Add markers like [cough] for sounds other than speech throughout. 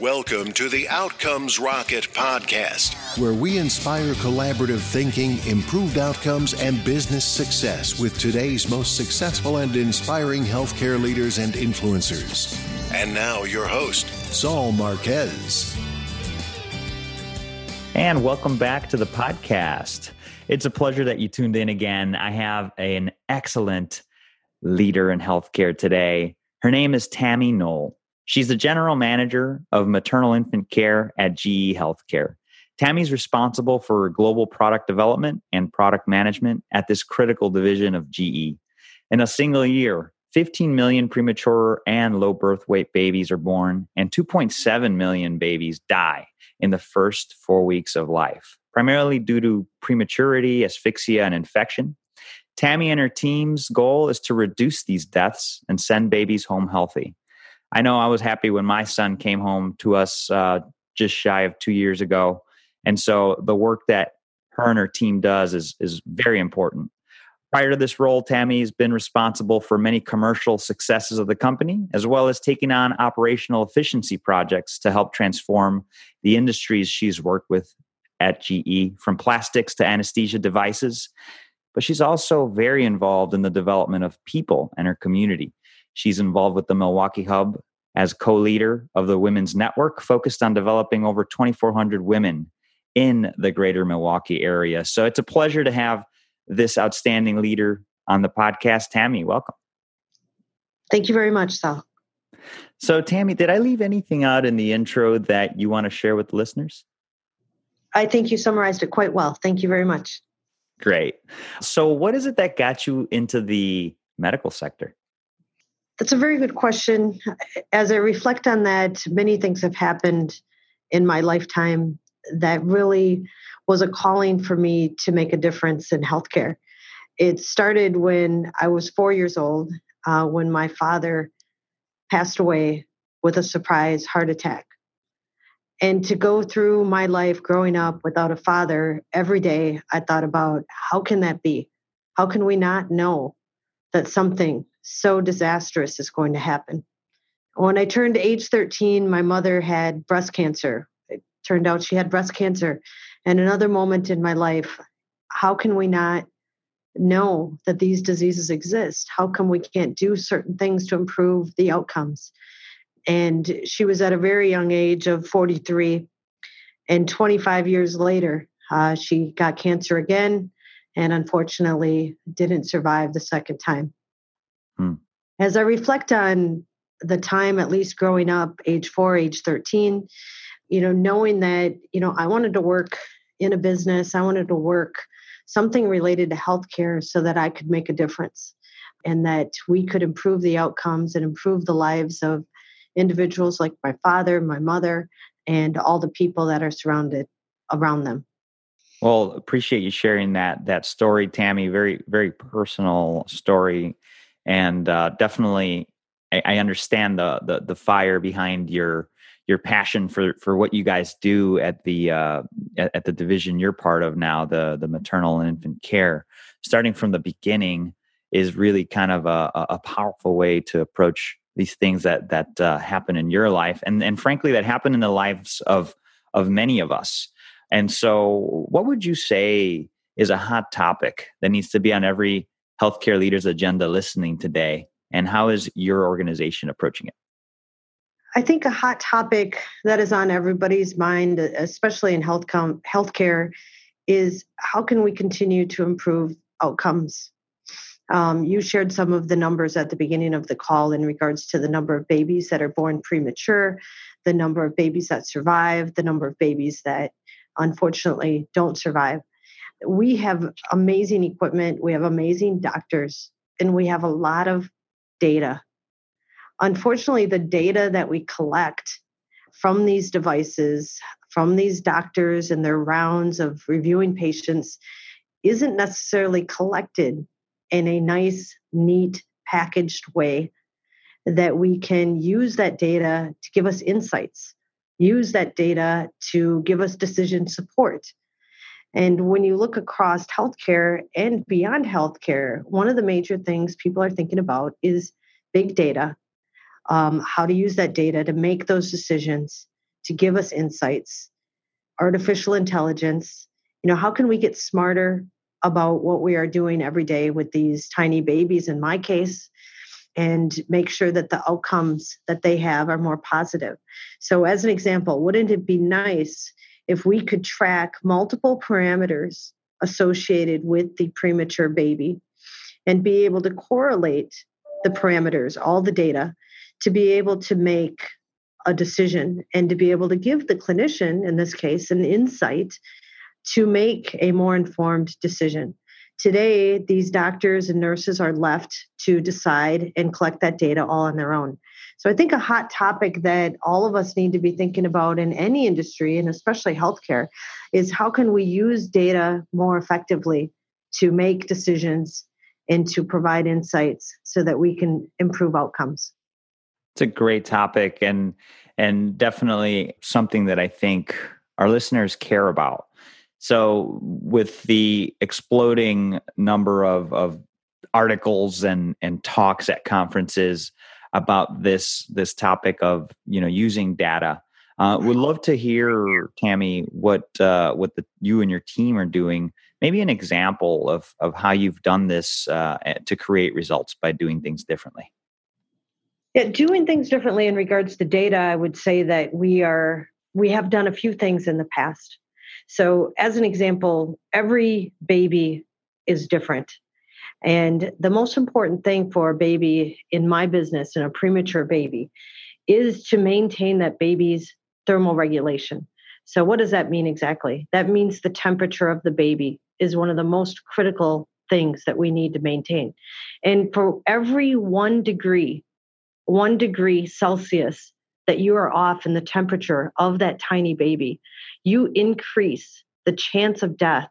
Welcome to the Outcomes Rocket podcast, where we inspire collaborative thinking, improved outcomes, and business success with today's most successful and inspiring healthcare leaders and influencers. And now, your host, Saul Marquez. And welcome back to the podcast. It's a pleasure that you tuned in again. I have an excellent leader in healthcare today. Her name is Tammy Noll. She's the general manager of maternal infant care at GE Healthcare. Tammy's responsible for global product development and product management at this critical division of GE. In a single year, 15 million premature and low birth weight babies are born, and 2.7 million babies die in the first four weeks of life, primarily due to prematurity, asphyxia, and infection. Tammy and her team's goal is to reduce these deaths and send babies home healthy. I know I was happy when my son came home to us uh, just shy of two years ago. And so the work that her and her team does is, is very important. Prior to this role, Tammy has been responsible for many commercial successes of the company, as well as taking on operational efficiency projects to help transform the industries she's worked with at GE, from plastics to anesthesia devices. But she's also very involved in the development of people and her community. She's involved with the Milwaukee Hub as co leader of the Women's Network, focused on developing over 2,400 women in the greater Milwaukee area. So it's a pleasure to have this outstanding leader on the podcast. Tammy, welcome. Thank you very much, Sal. So, Tammy, did I leave anything out in the intro that you want to share with the listeners? I think you summarized it quite well. Thank you very much. Great. So, what is it that got you into the medical sector? That's a very good question. As I reflect on that, many things have happened in my lifetime that really was a calling for me to make a difference in healthcare. It started when I was four years old, uh, when my father passed away with a surprise heart attack. And to go through my life growing up without a father, every day I thought about how can that be? How can we not know that something so disastrous is going to happen. When I turned age 13, my mother had breast cancer. It turned out she had breast cancer. And another moment in my life, how can we not know that these diseases exist? How come we can't do certain things to improve the outcomes? And she was at a very young age of 43. And 25 years later, uh, she got cancer again and unfortunately didn't survive the second time. Hmm. As I reflect on the time, at least growing up, age four, age 13, you know, knowing that, you know, I wanted to work in a business, I wanted to work something related to healthcare so that I could make a difference and that we could improve the outcomes and improve the lives of individuals like my father, my mother, and all the people that are surrounded around them. Well, appreciate you sharing that that story, Tammy. Very very personal story, and uh, definitely I, I understand the, the the fire behind your your passion for for what you guys do at the uh, at, at, the division you're part of now, the the maternal and infant care. Starting from the beginning is really kind of a, a powerful way to approach these things that that uh, happen in your life, and and frankly, that happen in the lives of of many of us. And so, what would you say is a hot topic that needs to be on every healthcare leader's agenda listening today? And how is your organization approaching it? I think a hot topic that is on everybody's mind, especially in health com- healthcare, is how can we continue to improve outcomes? Um, you shared some of the numbers at the beginning of the call in regards to the number of babies that are born premature, the number of babies that survive, the number of babies that unfortunately don't survive. We have amazing equipment, we have amazing doctors, and we have a lot of data. Unfortunately, the data that we collect from these devices, from these doctors and their rounds of reviewing patients, isn't necessarily collected in a nice, neat, packaged way that we can use that data to give us insights use that data to give us decision support. And when you look across healthcare and beyond healthcare, one of the major things people are thinking about is big data, um, how to use that data to make those decisions to give us insights, artificial intelligence. You know, how can we get smarter about what we are doing every day with these tiny babies, in my case, and make sure that the outcomes that they have are more positive. So, as an example, wouldn't it be nice if we could track multiple parameters associated with the premature baby and be able to correlate the parameters, all the data, to be able to make a decision and to be able to give the clinician, in this case, an insight to make a more informed decision. Today, these doctors and nurses are left to decide and collect that data all on their own. So I think a hot topic that all of us need to be thinking about in any industry, and especially healthcare, is how can we use data more effectively to make decisions and to provide insights so that we can improve outcomes. It's a great topic and and definitely something that I think our listeners care about. So with the exploding number of, of articles and, and talks at conferences about this this topic of you know using data, uh, would love to hear Tammy what uh, what the, you and your team are doing. Maybe an example of of how you've done this uh, to create results by doing things differently. Yeah, doing things differently in regards to data, I would say that we are we have done a few things in the past. So, as an example, every baby is different. And the most important thing for a baby in my business and a premature baby is to maintain that baby's thermal regulation. So, what does that mean exactly? That means the temperature of the baby is one of the most critical things that we need to maintain. And for every one degree one degree Celsius that you are off in the temperature of that tiny baby, you increase the chance of death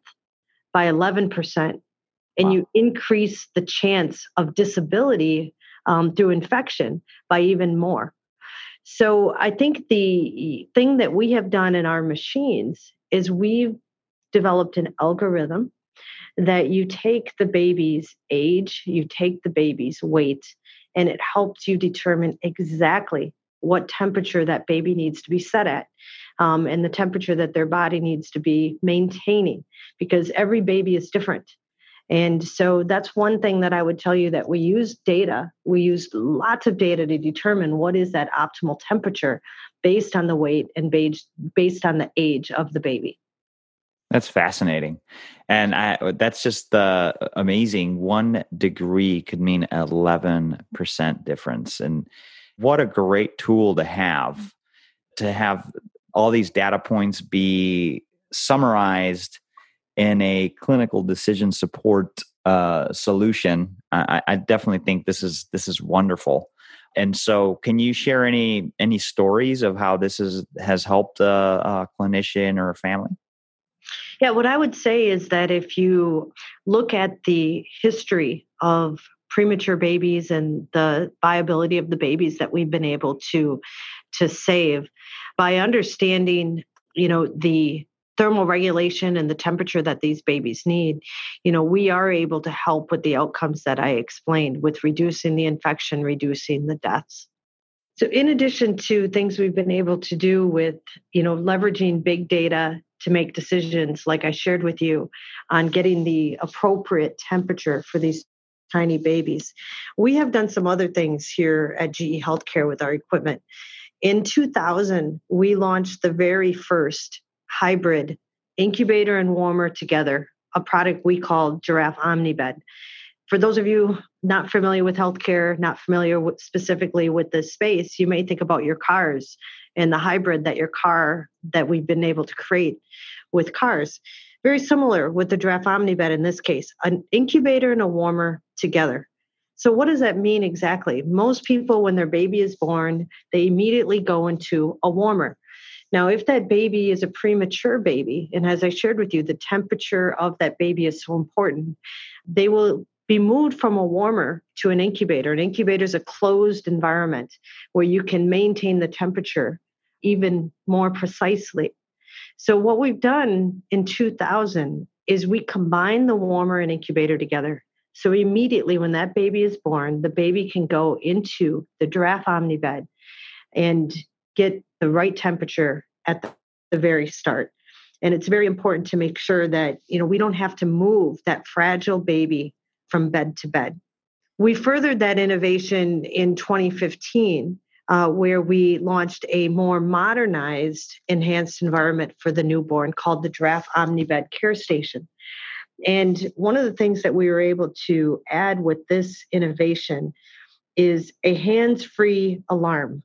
by 11%. And wow. you increase the chance of disability um, through infection by even more. So I think the thing that we have done in our machines is we've developed an algorithm that you take the baby's age, you take the baby's weight, and it helps you determine exactly what temperature that baby needs to be set at um, and the temperature that their body needs to be maintaining because every baby is different. And so that's one thing that I would tell you that we use data. We use lots of data to determine what is that optimal temperature based on the weight and based on the age of the baby. That's fascinating. And I, that's just uh, amazing. One degree could mean 11% difference. And what a great tool to have to have all these data points be summarized in a clinical decision support uh, solution. I, I definitely think this is this is wonderful. And so, can you share any any stories of how this is has helped a, a clinician or a family? Yeah, what I would say is that if you look at the history of premature babies and the viability of the babies that we've been able to to save by understanding, you know, the thermal regulation and the temperature that these babies need, you know, we are able to help with the outcomes that I explained with reducing the infection, reducing the deaths. So in addition to things we've been able to do with, you know, leveraging big data to make decisions, like I shared with you, on getting the appropriate temperature for these tiny babies. We have done some other things here at GE Healthcare with our equipment. In 2000, we launched the very first hybrid incubator and warmer together, a product we call Giraffe OmniBed. For those of you not familiar with healthcare, not familiar with specifically with this space, you may think about your cars and the hybrid that your car that we've been able to create with cars. Very similar with the Giraffe OmniBed in this case, an incubator and a warmer together. So, what does that mean exactly? Most people, when their baby is born, they immediately go into a warmer. Now, if that baby is a premature baby, and as I shared with you, the temperature of that baby is so important, they will be moved from a warmer to an incubator. An incubator is a closed environment where you can maintain the temperature even more precisely. So, what we've done in 2000 is we combine the warmer and incubator together. So, immediately when that baby is born, the baby can go into the Giraffe Omnibed and get the right temperature at the, the very start. And it's very important to make sure that, you know, we don't have to move that fragile baby from bed to bed. We furthered that innovation in 2015 uh, where we launched a more modernized, enhanced environment for the newborn called the Giraffe OmniBed Care Station. And one of the things that we were able to add with this innovation is a hands free alarm.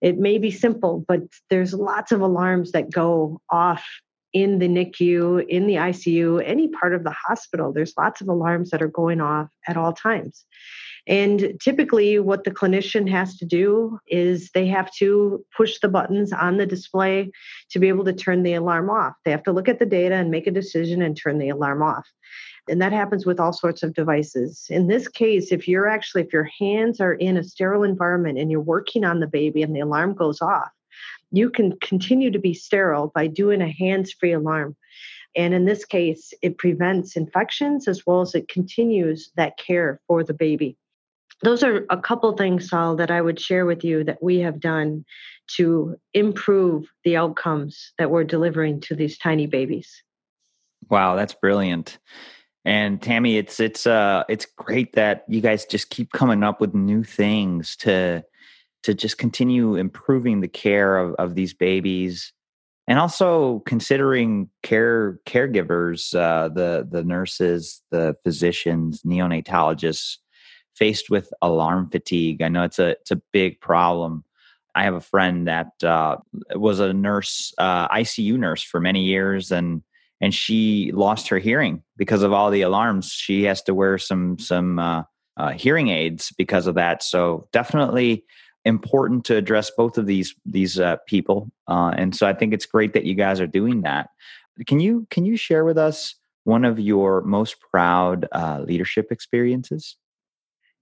It may be simple, but there's lots of alarms that go off in the NICU, in the ICU, any part of the hospital. There's lots of alarms that are going off at all times. And typically, what the clinician has to do is they have to push the buttons on the display to be able to turn the alarm off. They have to look at the data and make a decision and turn the alarm off. And that happens with all sorts of devices. In this case, if you're actually, if your hands are in a sterile environment and you're working on the baby and the alarm goes off, you can continue to be sterile by doing a hands free alarm. And in this case, it prevents infections as well as it continues that care for the baby those are a couple things, Saul, that I would share with you that we have done to improve the outcomes that we're delivering to these tiny babies. Wow, that's brilliant. And Tammy, it's it's uh it's great that you guys just keep coming up with new things to to just continue improving the care of, of these babies and also considering care caregivers, uh, the the nurses, the physicians, neonatologists faced with alarm fatigue. I know it's a it's a big problem. I have a friend that uh, was a nurse, uh, ICU nurse for many years, and and she lost her hearing because of all the alarms. She has to wear some some uh, uh hearing aids because of that. So definitely important to address both of these these uh, people. Uh, and so I think it's great that you guys are doing that. Can you can you share with us one of your most proud leadership experiences?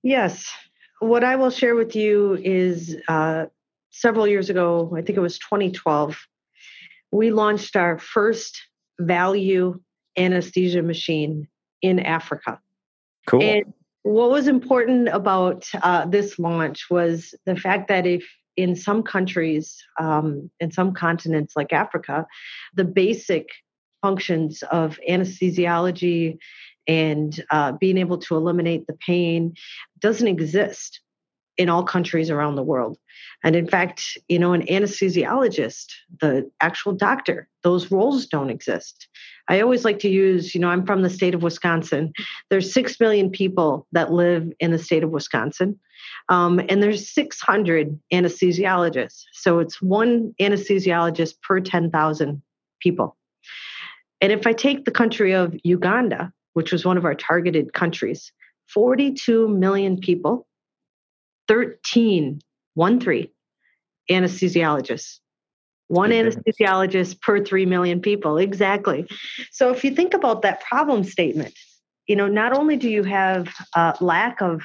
Yes. What I will share with you is uh, several years ago, I think it was 2012, we launched our first value anesthesia machine in Africa. Cool. And what was important about uh, this launch was the fact that if in some countries, um, in some continents like Africa, the basic functions of anesthesiology and uh, being able to eliminate the pain doesn't exist in all countries around the world. And in fact, you know, an anesthesiologist, the actual doctor, those roles don't exist. I always like to use, you know, I'm from the state of Wisconsin. There's 6 million people that live in the state of Wisconsin. Um, and there's 600 anesthesiologists. So it's one anesthesiologist per 10,000 people. And if I take the country of Uganda, which was one of our targeted countries. 42 million people, 13, one three anesthesiologists. One anesthesiologist per 3 million people. Exactly. So if you think about that problem statement, you know, not only do you have a lack of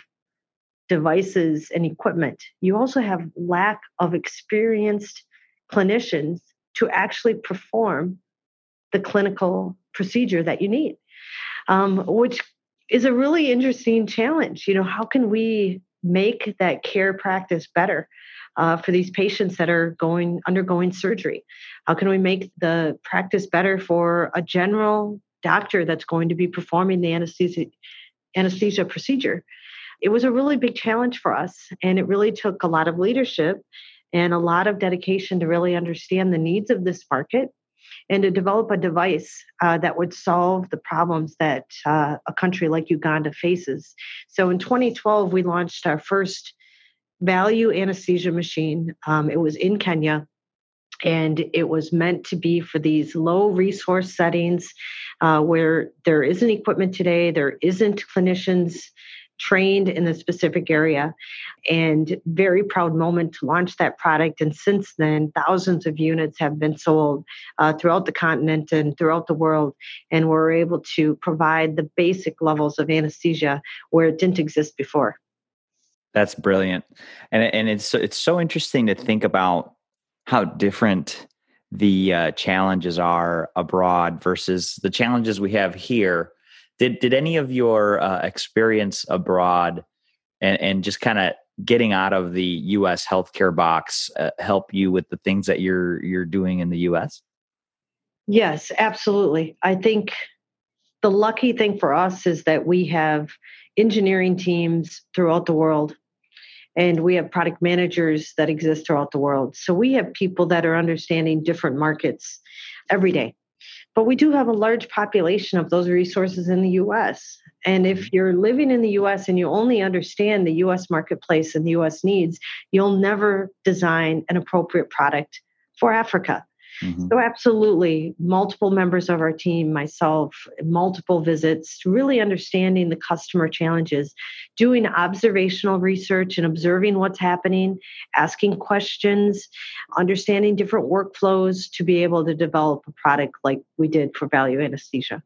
devices and equipment, you also have lack of experienced clinicians to actually perform the clinical procedure that you need um, which is a really interesting challenge. You know, how can we make that care practice better uh, for these patients that are going undergoing surgery? How can we make the practice better for a general doctor that's going to be performing the anesthesia anesthesia procedure? It was a really big challenge for us, and it really took a lot of leadership and a lot of dedication to really understand the needs of this market and to develop a device uh, that would solve the problems that uh, a country like Uganda faces. So in 2012, we launched our first value anesthesia machine. Um, it was in Kenya. And it was meant to be for these low resource settings uh, where there isn't equipment today, there isn't clinicians trained in a specific area and very proud moment to launch that product. And since then thousands of units have been sold uh, throughout the continent and throughout the world. And we're able to provide the basic levels of anesthesia where it didn't exist before. That's brilliant. And and it's it's so interesting to think about how different the uh, challenges are abroad versus the challenges we have here did did any of your uh, experience abroad and, and just kind of getting out of the U.S. healthcare box uh, help you with the things that you're you're doing in the U.S.? Yes, absolutely. I think the lucky thing for us is that we have engineering teams throughout the world and we have product managers that exist throughout the world. So we have people that are understanding different markets every day. But we do have a large population of those resources in the US. And if mm-hmm. you're living in the US and you only understand the US marketplace and the US needs, you'll never design an appropriate product for Africa. Mm-hmm. So, absolutely, multiple members of our team, myself, multiple visits, really understanding the customer challenges, doing observational research and observing what's happening, asking questions, understanding different workflows to be able to develop a product like we did for value anesthesia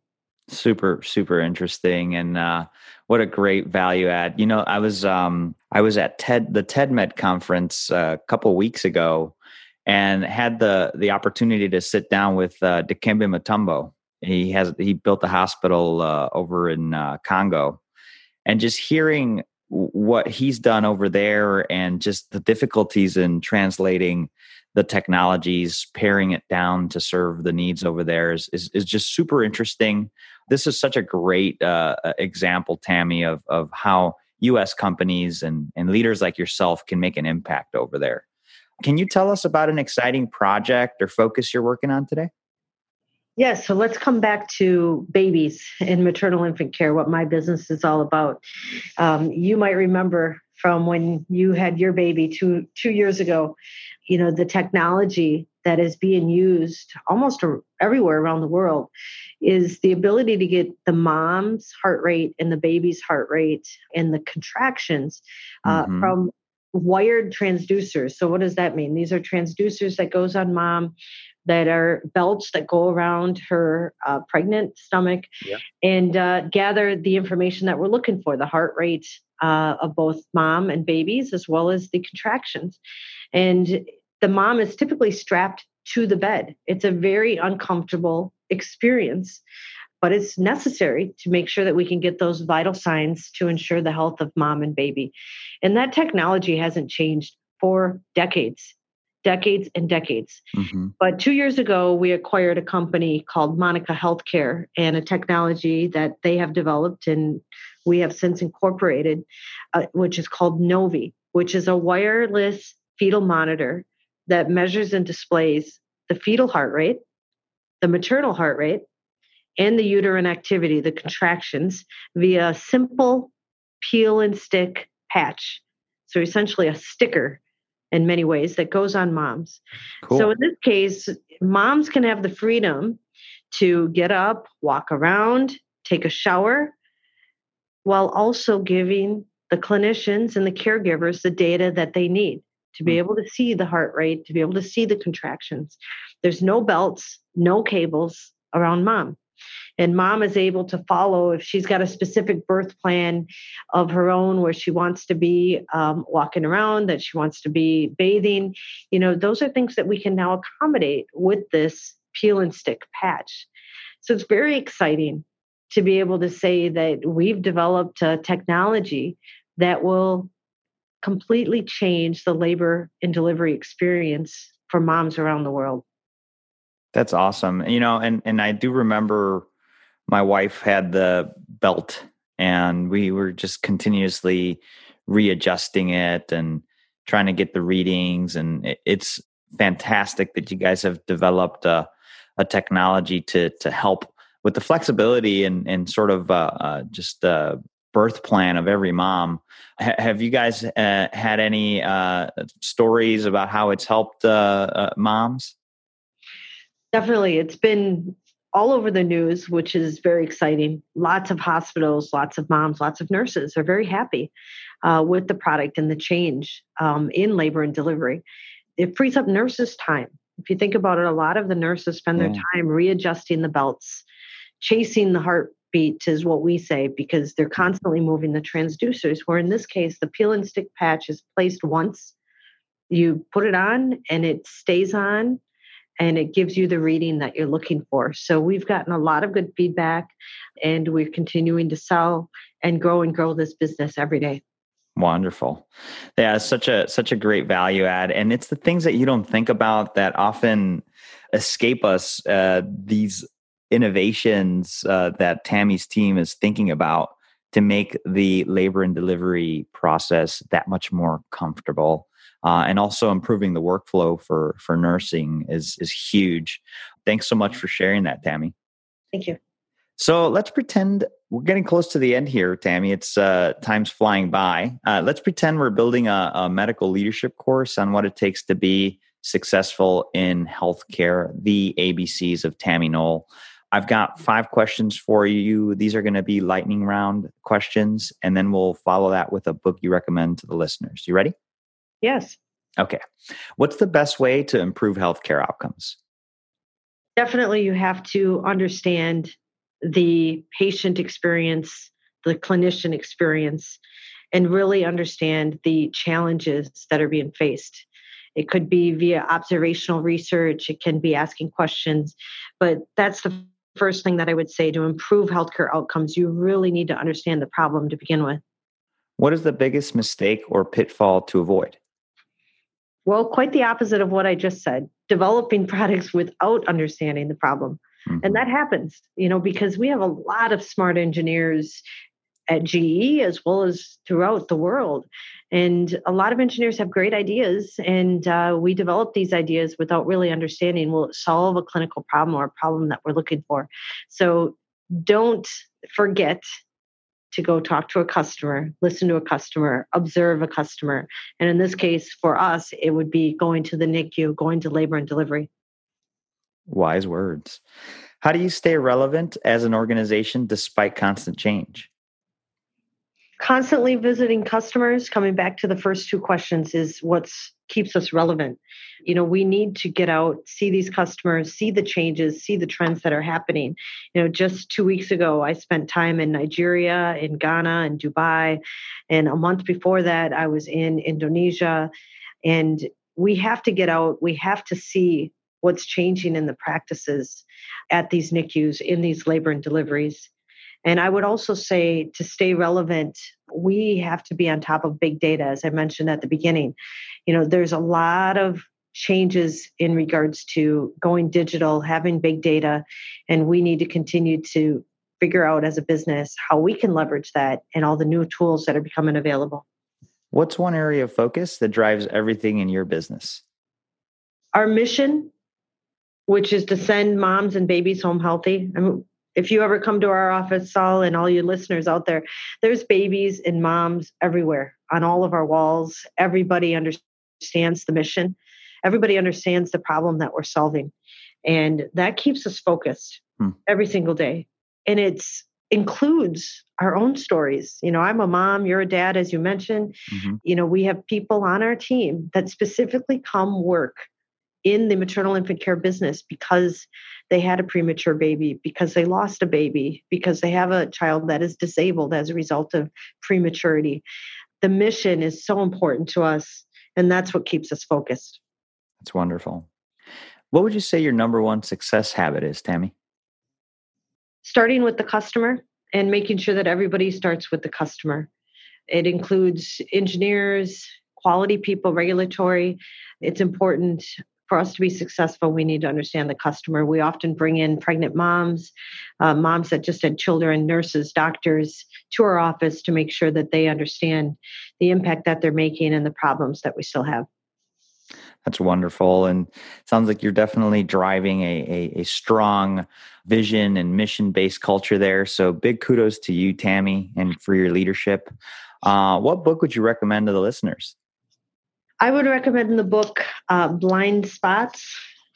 super super interesting and uh, what a great value add you know i was um i was at ted the TEDMED conference uh, a couple weeks ago and had the the opportunity to sit down with uh, Dikembe Mutombo. He has he built a hospital uh, over in uh, Congo, and just hearing what he's done over there and just the difficulties in translating the technologies, paring it down to serve the needs over there is is, is just super interesting. This is such a great uh, example, Tammy, of of how U.S. companies and and leaders like yourself can make an impact over there. Can you tell us about an exciting project or focus you're working on today? Yes, so let's come back to babies in maternal infant care, what my business is all about. Um, you might remember from when you had your baby two two years ago, you know, the technology that is being used almost everywhere around the world is the ability to get the mom's heart rate and the baby's heart rate and the contractions uh, mm-hmm. from wired transducers. So what does that mean? These are transducers that goes on mom that are belts that go around her uh, pregnant stomach yeah. and uh, gather the information that we're looking for the heart rate uh, of both mom and babies as well as the contractions and the mom is typically strapped to the bed it's a very uncomfortable experience but it's necessary to make sure that we can get those vital signs to ensure the health of mom and baby. And that technology hasn't changed for decades, decades and decades. Mm-hmm. But two years ago, we acquired a company called Monica Healthcare and a technology that they have developed and we have since incorporated, uh, which is called Novii, which is a wireless fetal monitor that measures and displays the fetal heart rate, the maternal heart rate, and the uterine activity, the contractions, via a simple peel and stick patch. So essentially a sticker in many ways that goes on moms. Cool. So in this case, moms can have the freedom to get up, walk around, take a shower, while also giving the clinicians and the caregivers the data that they need to be hmm. able to see the heart rate, to be able to see the contractions. There's no belts, no cables around mom and mom is able to follow if she's got a specific birth plan of her own where she wants to be um, walking around that she wants to be bathing. You know those are things that we can now accommodate with this peel and stick patch. So it's very exciting to be able to say that we've developed a technology that will completely change the labor and delivery experience for moms around the world. That's awesome. You know, and and I do remember my wife had the belt and we were just continuously readjusting it and trying to get the readings and it's fantastic that you guys have developed a, a technology to to help with the flexibility and and sort of uh, uh, just a birth plan of every mom. H- have you guys uh, had any uh, stories about how it's helped uh, uh, moms? Definitely, it's been all over the news, which is very exciting. Lots of hospitals, lots of moms, lots of nurses are very happy uh, with the product and the change um, in labor and delivery. It frees up nurses' time. If you think about it, a lot of the nurses spend their time readjusting the belts, chasing the heartbeat, is what we say, because they're constantly moving the transducers. Where in this case, the peel and stick patch is placed once. You put it on and it stays on and it gives you the reading that you're looking for. So we've gotten a lot of good feedback and we're continuing to sell and grow and grow this business every day. Wonderful. Yeah, such a such a great value add. And it's the things that you don't think about that often escape us. Uh, these innovations uh, that Tammy's team is thinking about to make the labor and delivery process that much more comfortable. Uh, and also improving the workflow for for nursing is is huge. Thanks so much for sharing that, Tammy. Thank you. So let's pretend we're getting close to the end here, Tammy. It's uh, time's flying by. Uh, let's pretend we're building a, a, medical leadership course on what it takes to be successful in healthcare, the ABCs of Tammy Noll. I've got five questions for you. These are going to be lightning round questions, and then we'll follow that with a book you recommend to the listeners. You ready? Yes. Okay. What's the best way to improve healthcare outcomes? Definitely, you have to understand the patient experience, the clinician experience, and really understand the challenges that are being faced. It could be via observational research, it can be asking questions, but that's the first thing that I would say to improve healthcare outcomes. You really need to understand the problem to begin with. What is the biggest mistake or pitfall to avoid? Well, quite the opposite of what I just said developing [laughs] products without understanding the problem. Mm-hmm. And that happens, you know, because we have a lot of smart engineers at GE as well as throughout the world. And a lot of engineers have great ideas, and uh, we develop these ideas without really understanding will it solve a clinical problem or a problem that we're looking for. So don't forget to go talk to a customer, listen to a customer, observe a customer. And in this case, for us, it would be going to the NICU, going to labor and delivery. Wise words. How do you stay relevant as an organization despite constant change? Constantly visiting customers, coming back to the first two questions, is what's keeps us relevant. You know, we need to get out, see these customers, see the changes, see the trends that are happening. You know, just two weeks ago, I spent time in Nigeria, in Ghana, and Dubai. And a month before that, I was in Indonesia. And we have to get out, we have to see what's changing in the practices at these NICUs in these labor and deliveries. And I would also say to stay relevant, we have to be on top of big data, as I mentioned at the beginning. You know, there's a lot of changes in regards to going digital, having big data, and we need to continue to figure out as a business how we can leverage that and all the new tools that are becoming available. What's one area of focus that drives everything in your business? Our mission which is to send moms and babies home healthy. I mean, if you ever come to our office, Saul, and all your listeners out there, there's babies and moms everywhere on all of our walls. Everybody understands the mission. Everybody understands the problem that we're solving. And that keeps us focused hmm. every single day. And it includes our own stories. You know, I'm a mom, you're a dad, as you mentioned. Mm-hmm. You know, we have people on our team that specifically come work in the maternal infant care business because they had a premature baby, because they lost a baby, because they have a child that is disabled as a result of prematurity. The mission is so important to us, and that's what keeps us focused. That's wonderful. What would you say your number one success habit is, Tammy? Starting with the customer and making sure that everybody starts with the customer. It includes engineers, quality people, regulatory. It's important for us to be successful, we need to understand the customer. We often bring in pregnant moms, uh, moms that just had children, nurses, doctors to our office to make sure that they understand the impact that they're making and the problems that we still have. That's wonderful. And sounds like you're definitely driving a, a, a strong vision and mission based culture there. So big kudos to you, Tammy, and for your leadership. Uh, what book would you recommend to the listeners? I would recommend in the book uh, Blind Spots.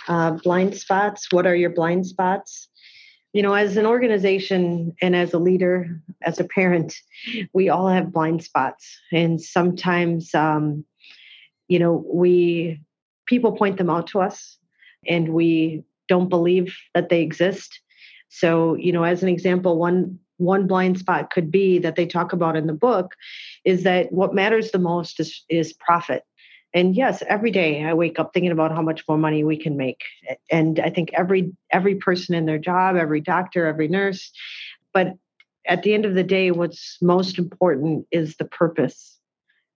Uh, blind Spots. What are your blind spots? You know, as an organization and as a leader, as a parent, we all have blind spots, and sometimes, um, you know, we people point them out to us, and we don't believe that they exist. So, you know, as an example, one one blind spot could be that they talk about in the book is that what matters the most is is profit and yes every day i wake up thinking about how much more money we can make and i think every every person in their job every doctor every nurse but at the end of the day what's most important is the purpose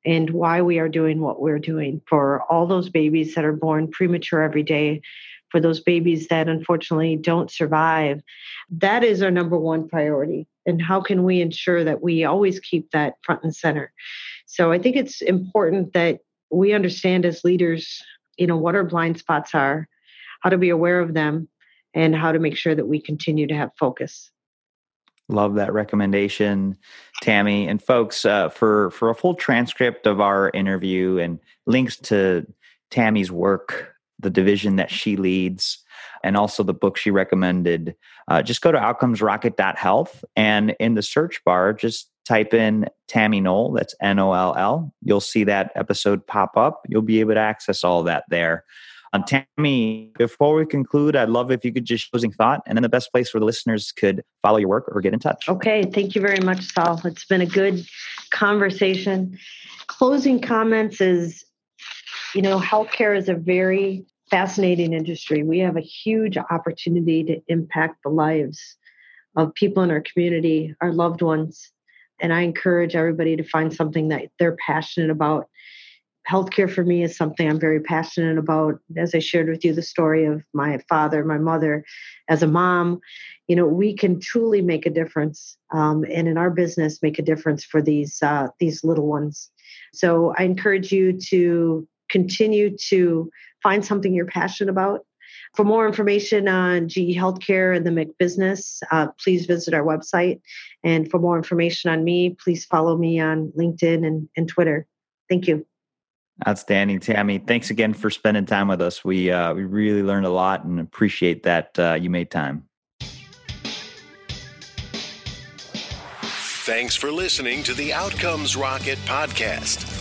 and why we are doing what we're doing for all those babies that are born premature every day, for those babies that unfortunately don't survive. That is our number one priority. And how can we ensure that we always keep that front and center? So I think it's important that we understand as leaders, you know, what our blind spots are, how to be aware of them, and how to make sure that we continue to have focus. Love that recommendation, Tammy. And folks, uh, for for a full transcript of our interview and links to Tammy's work, the division that she leads, and also the book she recommended, uh, just go to outcomesrocket.health and in the search bar, just type in Tammy Noll. That's N O L L. You'll see that episode pop up. You'll be able to access all that there. Um, Tammy, before we conclude, I'd love if you could just closing thought and then the best place where the listeners could follow your work or get in touch. Okay. Thank you very much, Saul. It's been a good conversation. Closing comments is, you know, healthcare is a very fascinating industry. We have a huge opportunity to impact the lives of people in our community, our loved ones. And I encourage everybody to find something that they're passionate about healthcare for me is something I'm very passionate about. As I shared with you the story of my father, my mother, as a mom, you know, we can truly make a difference, um, and in our business, make a difference for these uh, these little ones. So I encourage you to continue to find something you're passionate about. For more information on GE Healthcare and the MIC business, uh, please visit our website. And for more information on me, please follow me on LinkedIn and, and Twitter. Thank you. Outstanding, Tammy. Thanks again for spending time with us. We uh, we really learned a lot and appreciate that uh, you made time. Thanks for listening to the Outcomes Rocket podcast.